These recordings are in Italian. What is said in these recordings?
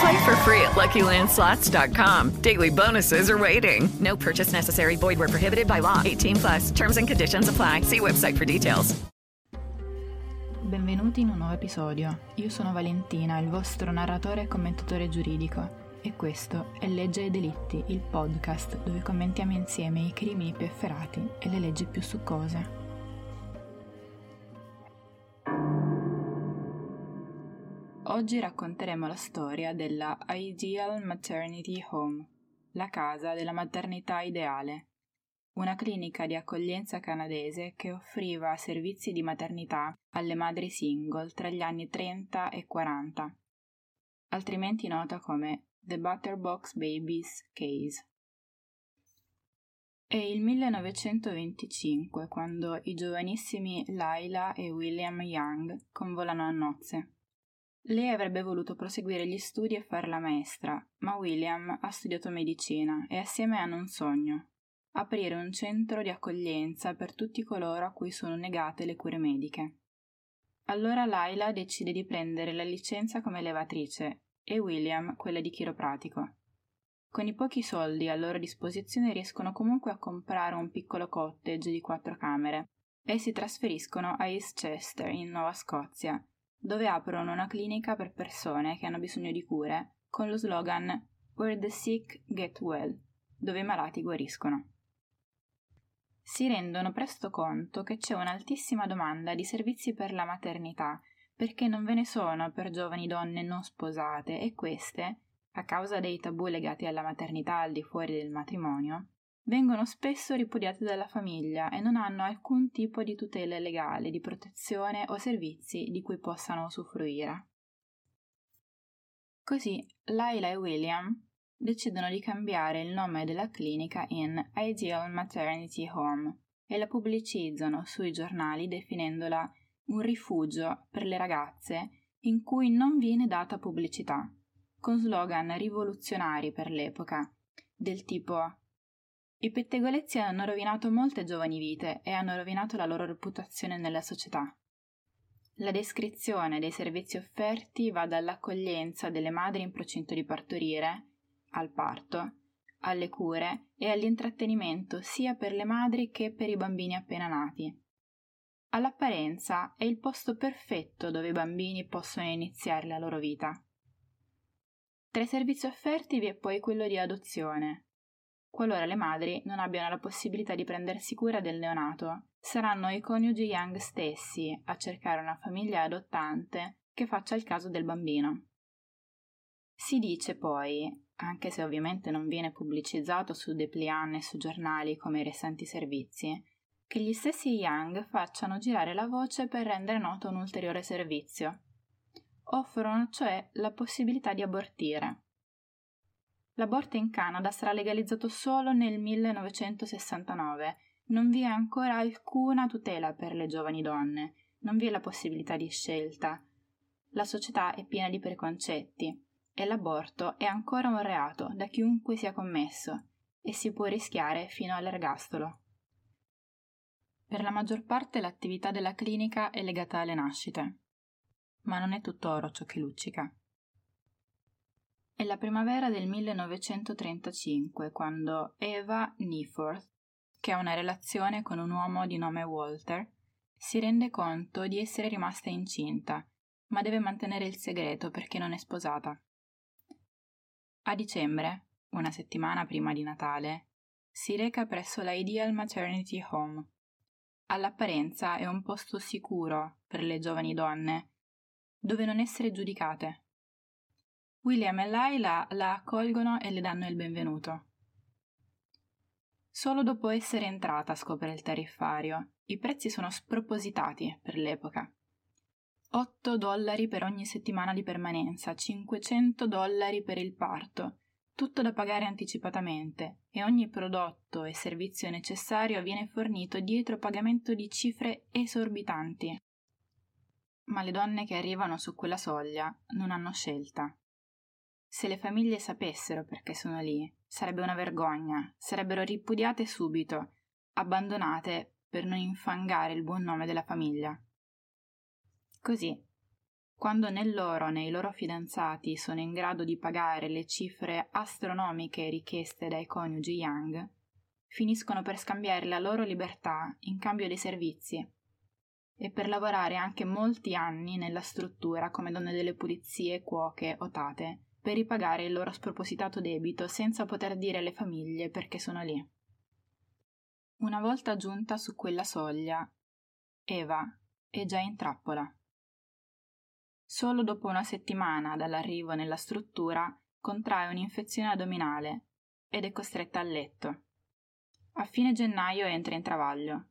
Play for free at LuckyLandSlots.com. Daily bonuses are waiting. No purchase necessary. Void where prohibited by law. 18 plus. Terms and conditions apply. See website for details. Benvenuti in un nuovo episodio. Io sono Valentina, il vostro narratore e commentatore giuridico. E questo è Legge e Delitti, il podcast dove commentiamo insieme i crimini più efferati e le leggi più succose. Oggi racconteremo la storia della Ideal Maternity Home, la casa della maternità ideale, una clinica di accoglienza canadese che offriva servizi di maternità alle madri single tra gli anni 30 e 40, altrimenti nota come The Butterbox Babies Case. È il 1925 quando i giovanissimi Lila e William Young convolano a nozze. Lei avrebbe voluto proseguire gli studi e fare la maestra, ma William ha studiato medicina e assieme hanno un sogno, aprire un centro di accoglienza per tutti coloro a cui sono negate le cure mediche. Allora Laila decide di prendere la licenza come levatrice e William quella di chiropratico. Con i pochi soldi a loro disposizione riescono comunque a comprare un piccolo cottage di quattro camere e si trasferiscono a Eastchester, in Nuova Scozia, dove aprono una clinica per persone che hanno bisogno di cure con lo slogan Where the sick get well, dove i malati guariscono. Si rendono presto conto che c'è un'altissima domanda di servizi per la maternità, perché non ve ne sono per giovani donne non sposate e queste, a causa dei tabù legati alla maternità al di fuori del matrimonio, vengono spesso ripudiate dalla famiglia e non hanno alcun tipo di tutela legale, di protezione o servizi di cui possano usufruire. Così Laila e William decidono di cambiare il nome della clinica in Ideal Maternity Home e la pubblicizzano sui giornali definendola un rifugio per le ragazze in cui non viene data pubblicità, con slogan rivoluzionari per l'epoca, del tipo i pettegolezzi hanno rovinato molte giovani vite e hanno rovinato la loro reputazione nella società. La descrizione dei servizi offerti va dall'accoglienza delle madri in procinto di partorire, al parto, alle cure e all'intrattenimento sia per le madri che per i bambini appena nati. All'apparenza è il posto perfetto dove i bambini possono iniziare la loro vita. Tra i servizi offerti vi è poi quello di adozione, Qualora le madri non abbiano la possibilità di prendersi cura del neonato, saranno i coniugi Young stessi a cercare una famiglia adottante che faccia il caso del bambino. Si dice poi, anche se ovviamente non viene pubblicizzato su Depliant e su giornali come i restanti servizi, che gli stessi Young facciano girare la voce per rendere noto un ulteriore servizio. Offrono cioè la possibilità di abortire. L'aborto in Canada sarà legalizzato solo nel 1969. Non vi è ancora alcuna tutela per le giovani donne, non vi è la possibilità di scelta. La società è piena di preconcetti e l'aborto è ancora un reato da chiunque sia commesso e si può rischiare fino all'ergastolo. Per la maggior parte l'attività della clinica è legata alle nascite, ma non è tutto oro ciò che luccica. È la primavera del 1935 quando Eva Neforth, che ha una relazione con un uomo di nome Walter, si rende conto di essere rimasta incinta, ma deve mantenere il segreto perché non è sposata. A dicembre, una settimana prima di Natale, si reca presso la Ideal Maternity Home. all'apparenza è un posto sicuro per le giovani donne, dove non essere giudicate. William e Laila la accolgono e le danno il benvenuto. Solo dopo essere entrata scopre il tariffario. I prezzi sono spropositati per l'epoca. 8 dollari per ogni settimana di permanenza, 500 dollari per il parto, tutto da pagare anticipatamente e ogni prodotto e servizio necessario viene fornito dietro pagamento di cifre esorbitanti. Ma le donne che arrivano su quella soglia non hanno scelta. Se le famiglie sapessero perché sono lì, sarebbe una vergogna, sarebbero ripudiate subito, abbandonate per non infangare il buon nome della famiglia. Così, quando né loro né i loro fidanzati sono in grado di pagare le cifre astronomiche richieste dai coniugi Young, finiscono per scambiare la loro libertà in cambio dei servizi e per lavorare anche molti anni nella struttura come donne delle pulizie, cuoche o tate, per ripagare il loro spropositato debito senza poter dire alle famiglie perché sono lì. Una volta giunta su quella soglia, Eva è già in trappola. Solo dopo una settimana dall'arrivo nella struttura contrae un'infezione addominale ed è costretta a letto. A fine gennaio entra in travaglio,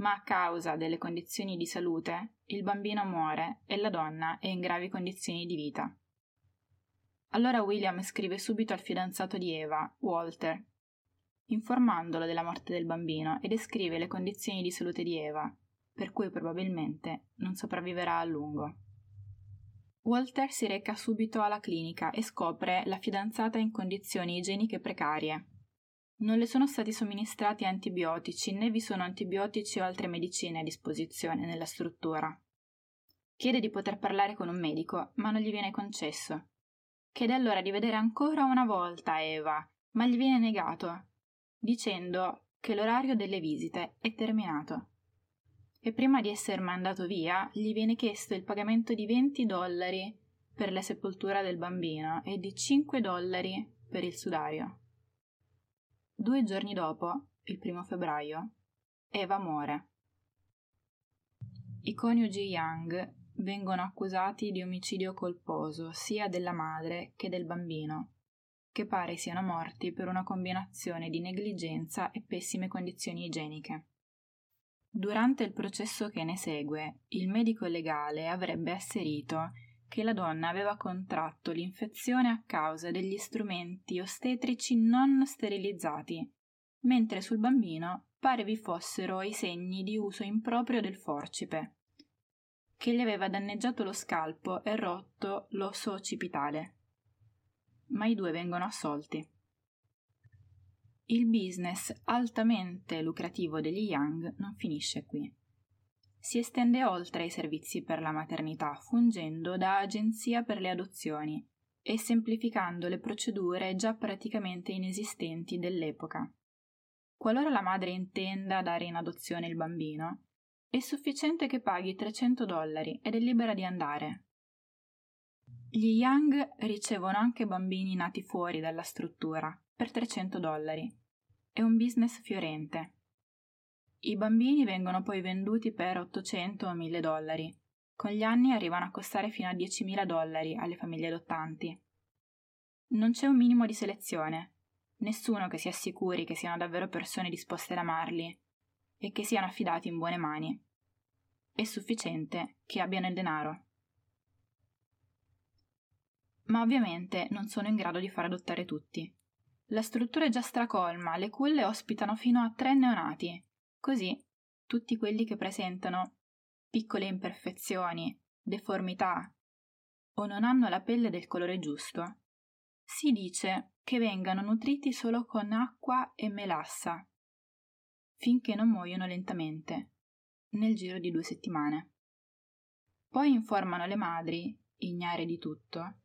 ma a causa delle condizioni di salute il bambino muore e la donna è in gravi condizioni di vita. Allora William scrive subito al fidanzato di Eva, Walter, informandolo della morte del bambino e descrive le condizioni di salute di Eva, per cui probabilmente non sopravviverà a lungo. Walter si reca subito alla clinica e scopre la fidanzata in condizioni igieniche precarie. Non le sono stati somministrati antibiotici né vi sono antibiotici o altre medicine a disposizione nella struttura. Chiede di poter parlare con un medico, ma non gli viene concesso. Chiede allora di vedere ancora una volta Eva, ma gli viene negato, dicendo che l'orario delle visite è terminato e prima di essere mandato via gli viene chiesto il pagamento di 20 dollari per la sepoltura del bambino e di 5 dollari per il sudario. Due giorni dopo, il primo febbraio, Eva muore. I coniugi Young vengono accusati di omicidio colposo sia della madre che del bambino, che pare siano morti per una combinazione di negligenza e pessime condizioni igieniche. Durante il processo che ne segue, il medico legale avrebbe asserito che la donna aveva contratto l'infezione a causa degli strumenti ostetrici non sterilizzati, mentre sul bambino pare vi fossero i segni di uso improprio del forcipe, che gli aveva danneggiato lo scalpo e rotto l'osso occipitale. Ma i due vengono assolti. Il business altamente lucrativo degli Young non finisce qui. Si estende oltre ai servizi per la maternità, fungendo da agenzia per le adozioni e semplificando le procedure già praticamente inesistenti dell'epoca. Qualora la madre intenda dare in adozione il bambino, è sufficiente che paghi 300 dollari ed è libera di andare. Gli Young ricevono anche bambini nati fuori dalla struttura, per 300 dollari. È un business fiorente. I bambini vengono poi venduti per 800 o 1000 dollari. Con gli anni arrivano a costare fino a 10.000 dollari alle famiglie adottanti. Non c'è un minimo di selezione, nessuno che si assicuri che siano davvero persone disposte ad amarli e che siano affidati in buone mani. È sufficiente che abbiano il denaro. Ma ovviamente non sono in grado di far adottare tutti. La struttura è già stracolma, le culle ospitano fino a tre neonati. Così, tutti quelli che presentano piccole imperfezioni, deformità o non hanno la pelle del colore giusto, si dice che vengano nutriti solo con acqua e melassa, finché non muoiono lentamente, nel giro di due settimane. Poi informano le madri, ignare di tutto,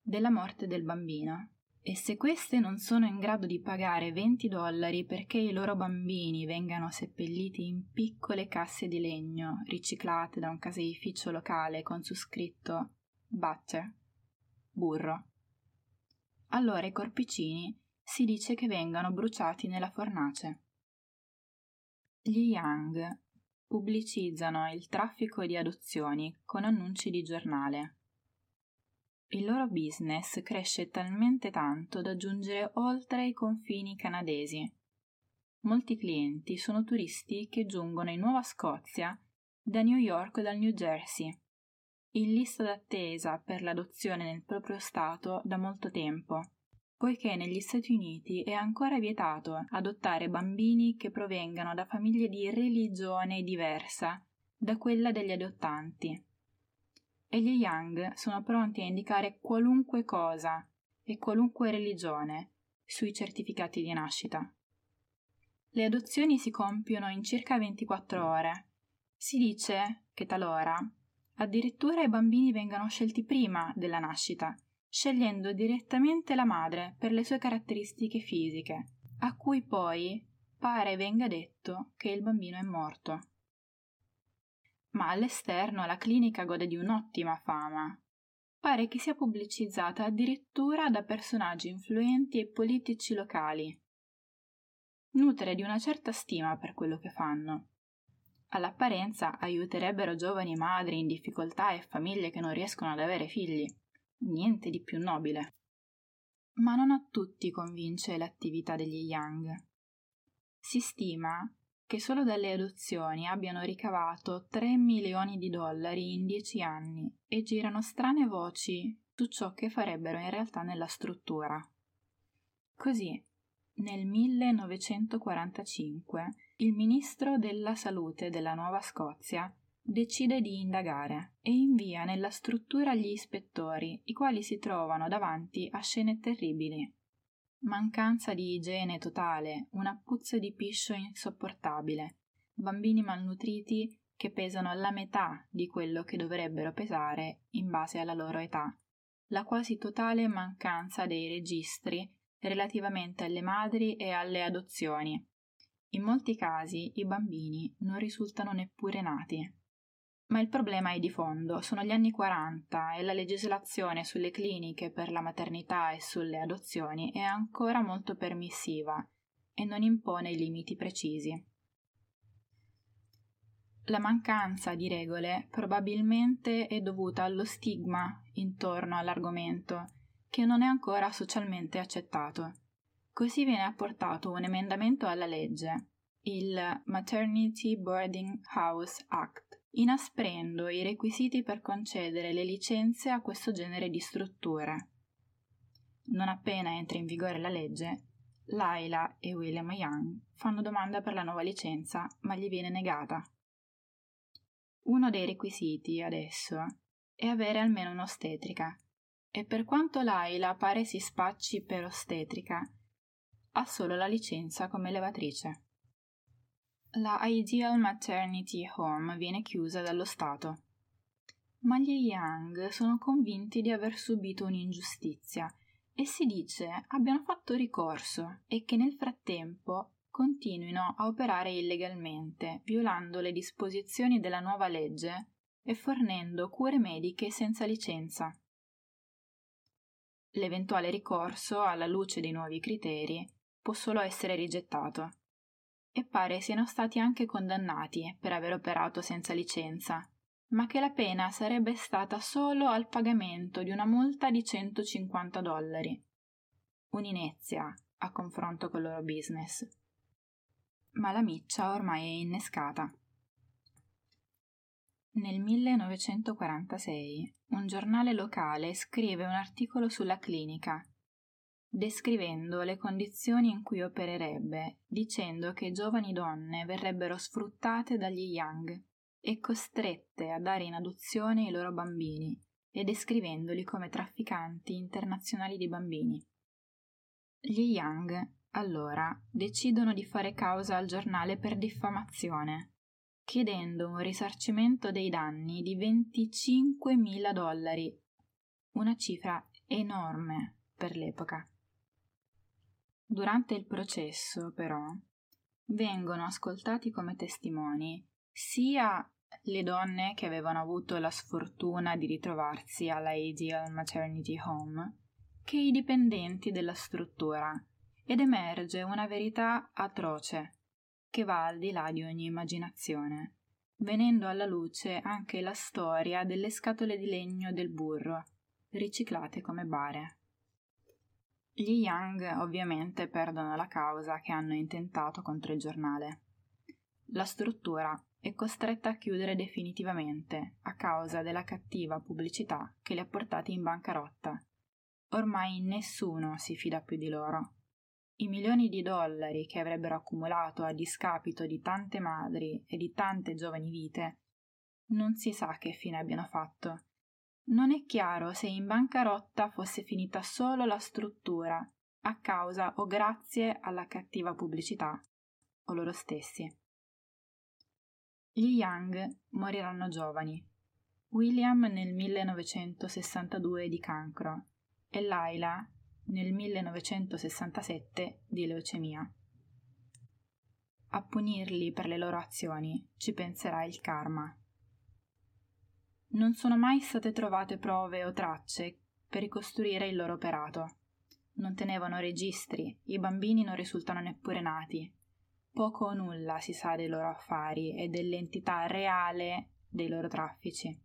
della morte del bambino e se queste non sono in grado di pagare 20 dollari perché i loro bambini vengano seppelliti in piccole casse di legno riciclate da un caseificio locale con su scritto butter, burro, allora i corpicini si dice che vengano bruciati nella fornace. Gli Young pubblicizzano il traffico di adozioni con annunci di giornale. Il loro business cresce talmente tanto da giungere oltre i confini canadesi. Molti clienti sono turisti che giungono in Nuova Scozia da New York o dal New Jersey, in lista d'attesa per l'adozione nel proprio Stato da molto tempo, poiché negli Stati Uniti è ancora vietato adottare bambini che provengano da famiglie di religione diversa da quella degli adottanti. E gli Young sono pronti a indicare qualunque cosa e qualunque religione sui certificati di nascita. Le adozioni si compiono in circa 24 ore. Si dice che talora addirittura i bambini vengano scelti prima della nascita, scegliendo direttamente la madre per le sue caratteristiche fisiche, a cui poi pare venga detto che il bambino è morto. Ma all'esterno la clinica gode di un'ottima fama. Pare che sia pubblicizzata addirittura da personaggi influenti e politici locali, nutre di una certa stima per quello che fanno. All'apparenza aiuterebbero giovani madri in difficoltà e famiglie che non riescono ad avere figli. Niente di più nobile. Ma non a tutti convince l'attività degli Young. Si stima che solo dalle adozioni abbiano ricavato 3 milioni di dollari in 10 anni e girano strane voci su ciò che farebbero in realtà nella struttura. Così, nel 1945 il ministro della salute della Nuova Scozia decide di indagare e invia nella struttura gli ispettori, i quali si trovano davanti a scene terribili. Mancanza di igiene totale, una puzza di piscio insopportabile, bambini malnutriti che pesano la metà di quello che dovrebbero pesare in base alla loro età, la quasi totale mancanza dei registri relativamente alle madri e alle adozioni. In molti casi i bambini non risultano neppure nati. Ma il problema è di fondo, sono gli anni 40 e la legislazione sulle cliniche per la maternità e sulle adozioni è ancora molto permissiva e non impone limiti precisi. La mancanza di regole probabilmente è dovuta allo stigma intorno all'argomento che non è ancora socialmente accettato. Così viene apportato un emendamento alla legge, il Maternity Boarding House Act, inasprendo i requisiti per concedere le licenze a questo genere di strutture. Non appena entra in vigore la legge, Laila e William Young fanno domanda per la nuova licenza, ma gli viene negata. Uno dei requisiti, adesso, è avere almeno un'ostetrica, e per quanto Laila pare si spacci per ostetrica, ha solo la licenza come levatrice. La Ideal Maternity Home viene chiusa dallo Stato. Ma gli Young sono convinti di aver subito un'ingiustizia e si dice abbiano fatto ricorso e che nel frattempo continuino a operare illegalmente, violando le disposizioni della nuova legge e fornendo cure mediche senza licenza. L'eventuale ricorso, alla luce dei nuovi criteri, può solo essere rigettato. E pare siano stati anche condannati per aver operato senza licenza, ma che la pena sarebbe stata solo al pagamento di una multa di 150 dollari. Un'inezia a confronto col loro business. Ma la miccia ormai è innescata. Nel 1946 un giornale locale scrive un articolo sulla clinica, descrivendo le condizioni in cui opererebbe, dicendo che giovani donne verrebbero sfruttate dagli Young e costrette a dare in adozione i loro bambini, e descrivendoli come trafficanti internazionali di bambini. Gli Young, allora, decidono di fare causa al giornale per diffamazione chiedendo un risarcimento dei danni di 25.000 dollari, una cifra enorme per l'epoca. Durante il processo, però, vengono ascoltati come testimoni sia le donne che avevano avuto la sfortuna di ritrovarsi alla Ideal Maternity Home, che i dipendenti della struttura, ed emerge una verità atroce che va al di là di ogni immaginazione, venendo alla luce anche la storia delle scatole di legno del burro, riciclate come bare. Gli Young ovviamente perdono la causa che hanno intentato contro il giornale. La struttura è costretta a chiudere definitivamente a causa della cattiva pubblicità che li ha portati in bancarotta. Ormai nessuno si fida più di loro. I milioni di dollari che avrebbero accumulato a discapito di tante madri e di tante giovani vite non si sa che fine abbiano fatto. Non è chiaro se in bancarotta fosse finita solo la struttura, a causa o grazie alla cattiva pubblicità, o loro stessi. Gli Young moriranno giovani. William nel 1962 di cancro e Laila nel 1967 di leucemia. A punirli per le loro azioni ci penserà il karma. Non sono mai state trovate prove o tracce per ricostruire il loro operato. Non tenevano registri, i bambini non risultano neppure nati. Poco o nulla si sa dei loro affari e dell'entità reale dei loro traffici.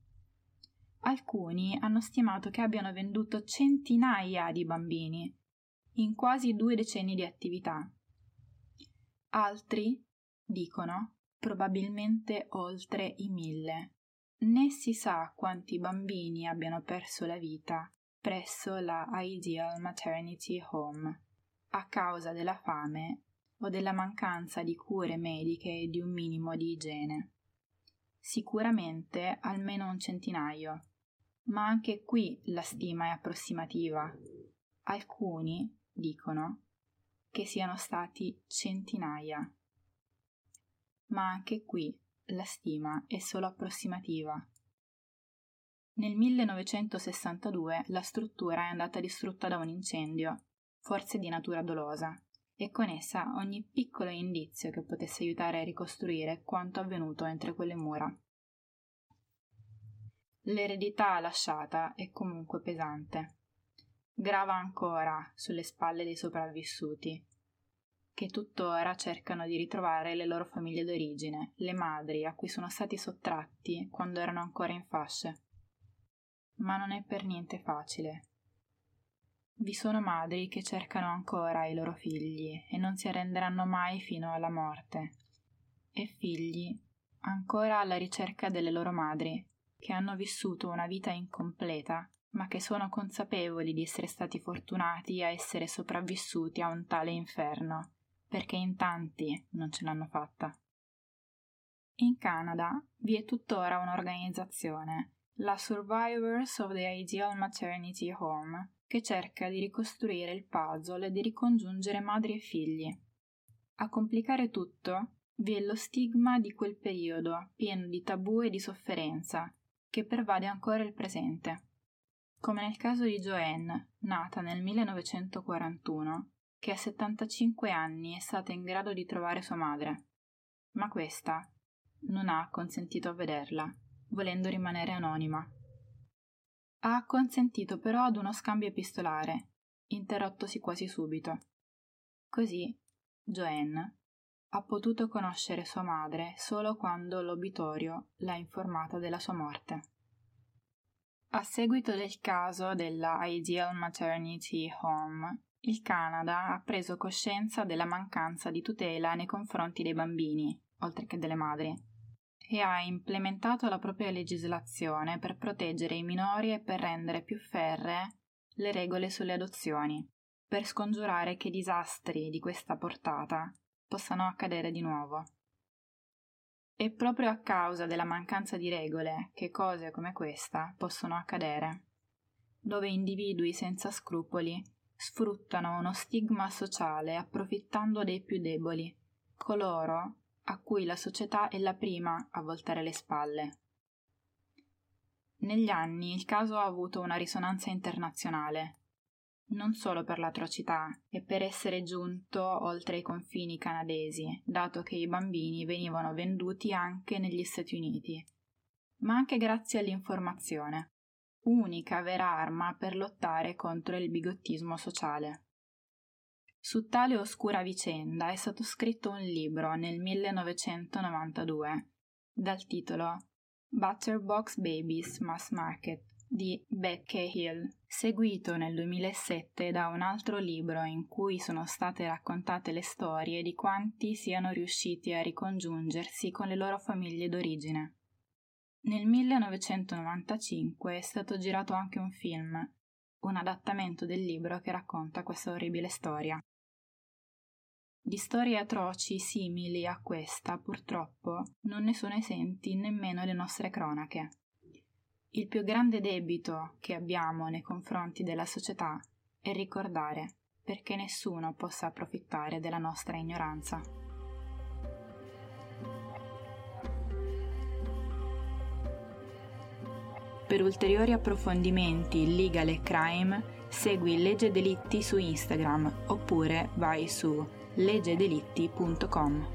Alcuni hanno stimato che abbiano venduto centinaia di bambini in quasi due decenni di attività. Altri dicono probabilmente oltre i mille. Né si sa quanti bambini abbiano perso la vita presso la Ideal Maternity Home a causa della fame o della mancanza di cure mediche e di un minimo di igiene. Sicuramente almeno un centinaio, ma anche qui la stima è approssimativa. Alcuni dicono che siano stati centinaia. Ma anche qui la stima è solo approssimativa. Nel 1962 la struttura è andata distrutta da un incendio, forse di natura dolosa, e con essa ogni piccolo indizio che potesse aiutare a ricostruire quanto avvenuto entro quelle mura. L'eredità lasciata è comunque pesante. Grava ancora sulle spalle dei sopravvissuti, che tuttora cercano di ritrovare le loro famiglie d'origine, le madri a cui sono stati sottratti quando erano ancora in fasce. Ma non è per niente facile. Vi sono madri che cercano ancora i loro figli e non si arrenderanno mai fino alla morte, e figli ancora alla ricerca delle loro madri che hanno vissuto una vita incompleta, ma che sono consapevoli di essere stati fortunati a essere sopravvissuti a un tale inferno, perché in tanti non ce l'hanno fatta. In Canada vi è tuttora un'organizzazione, la Survivors of the Ideal Maternity Home, che cerca di ricostruire il puzzle e di ricongiungere madri e figli. A complicare tutto vi è lo stigma di quel periodo pieno di tabù e di sofferenza, che pervade ancora il presente, come nel caso di Joanne, nata nel 1941, che a 75 anni è stata in grado di trovare sua madre, ma questa non ha consentito a vederla, volendo rimanere anonima. Ha acconsentito però ad uno scambio epistolare, interrottosi quasi subito. Così Joanne ha potuto conoscere sua madre solo quando l'obitorio l'ha informata della sua morte. A seguito del caso della Ideal Maternity Home, il Canada ha preso coscienza della mancanza di tutela nei confronti dei bambini, oltre che delle madri, e ha implementato la propria legislazione per proteggere i minori e per rendere più ferree le regole sulle adozioni, per scongiurare che disastri di questa portata possano accadere di nuovo. È proprio a causa della mancanza di regole che cose come questa possono accadere, dove individui senza scrupoli sfruttano uno stigma sociale approfittando dei più deboli, coloro a cui la società è la prima a voltare le spalle. Negli anni il caso ha avuto una risonanza internazionale non solo per l'atrocità e per essere giunto oltre i confini canadesi, dato che i bambini venivano venduti anche negli Stati Uniti, ma anche grazie all'informazione, unica vera arma per lottare contro il bigottismo sociale. Su tale oscura vicenda è stato scritto un libro nel 1992 dal titolo Butterbox Babies Mass Market di Becky Hill, seguito nel 2007 da un altro libro in cui sono state raccontate le storie di quanti siano riusciti a ricongiungersi con le loro famiglie d'origine. Nel 1995 è stato girato anche un film, un adattamento del libro che racconta questa orribile storia. Di storie atroci simili a questa, purtroppo, non ne sono esenti nemmeno le nostre cronache. Il più grande debito che abbiamo nei confronti della società è ricordare perché nessuno possa approfittare della nostra ignoranza. Per ulteriori approfondimenti legal e crime, segui Legge Delitti su Instagram oppure vai su leggedelitti.com.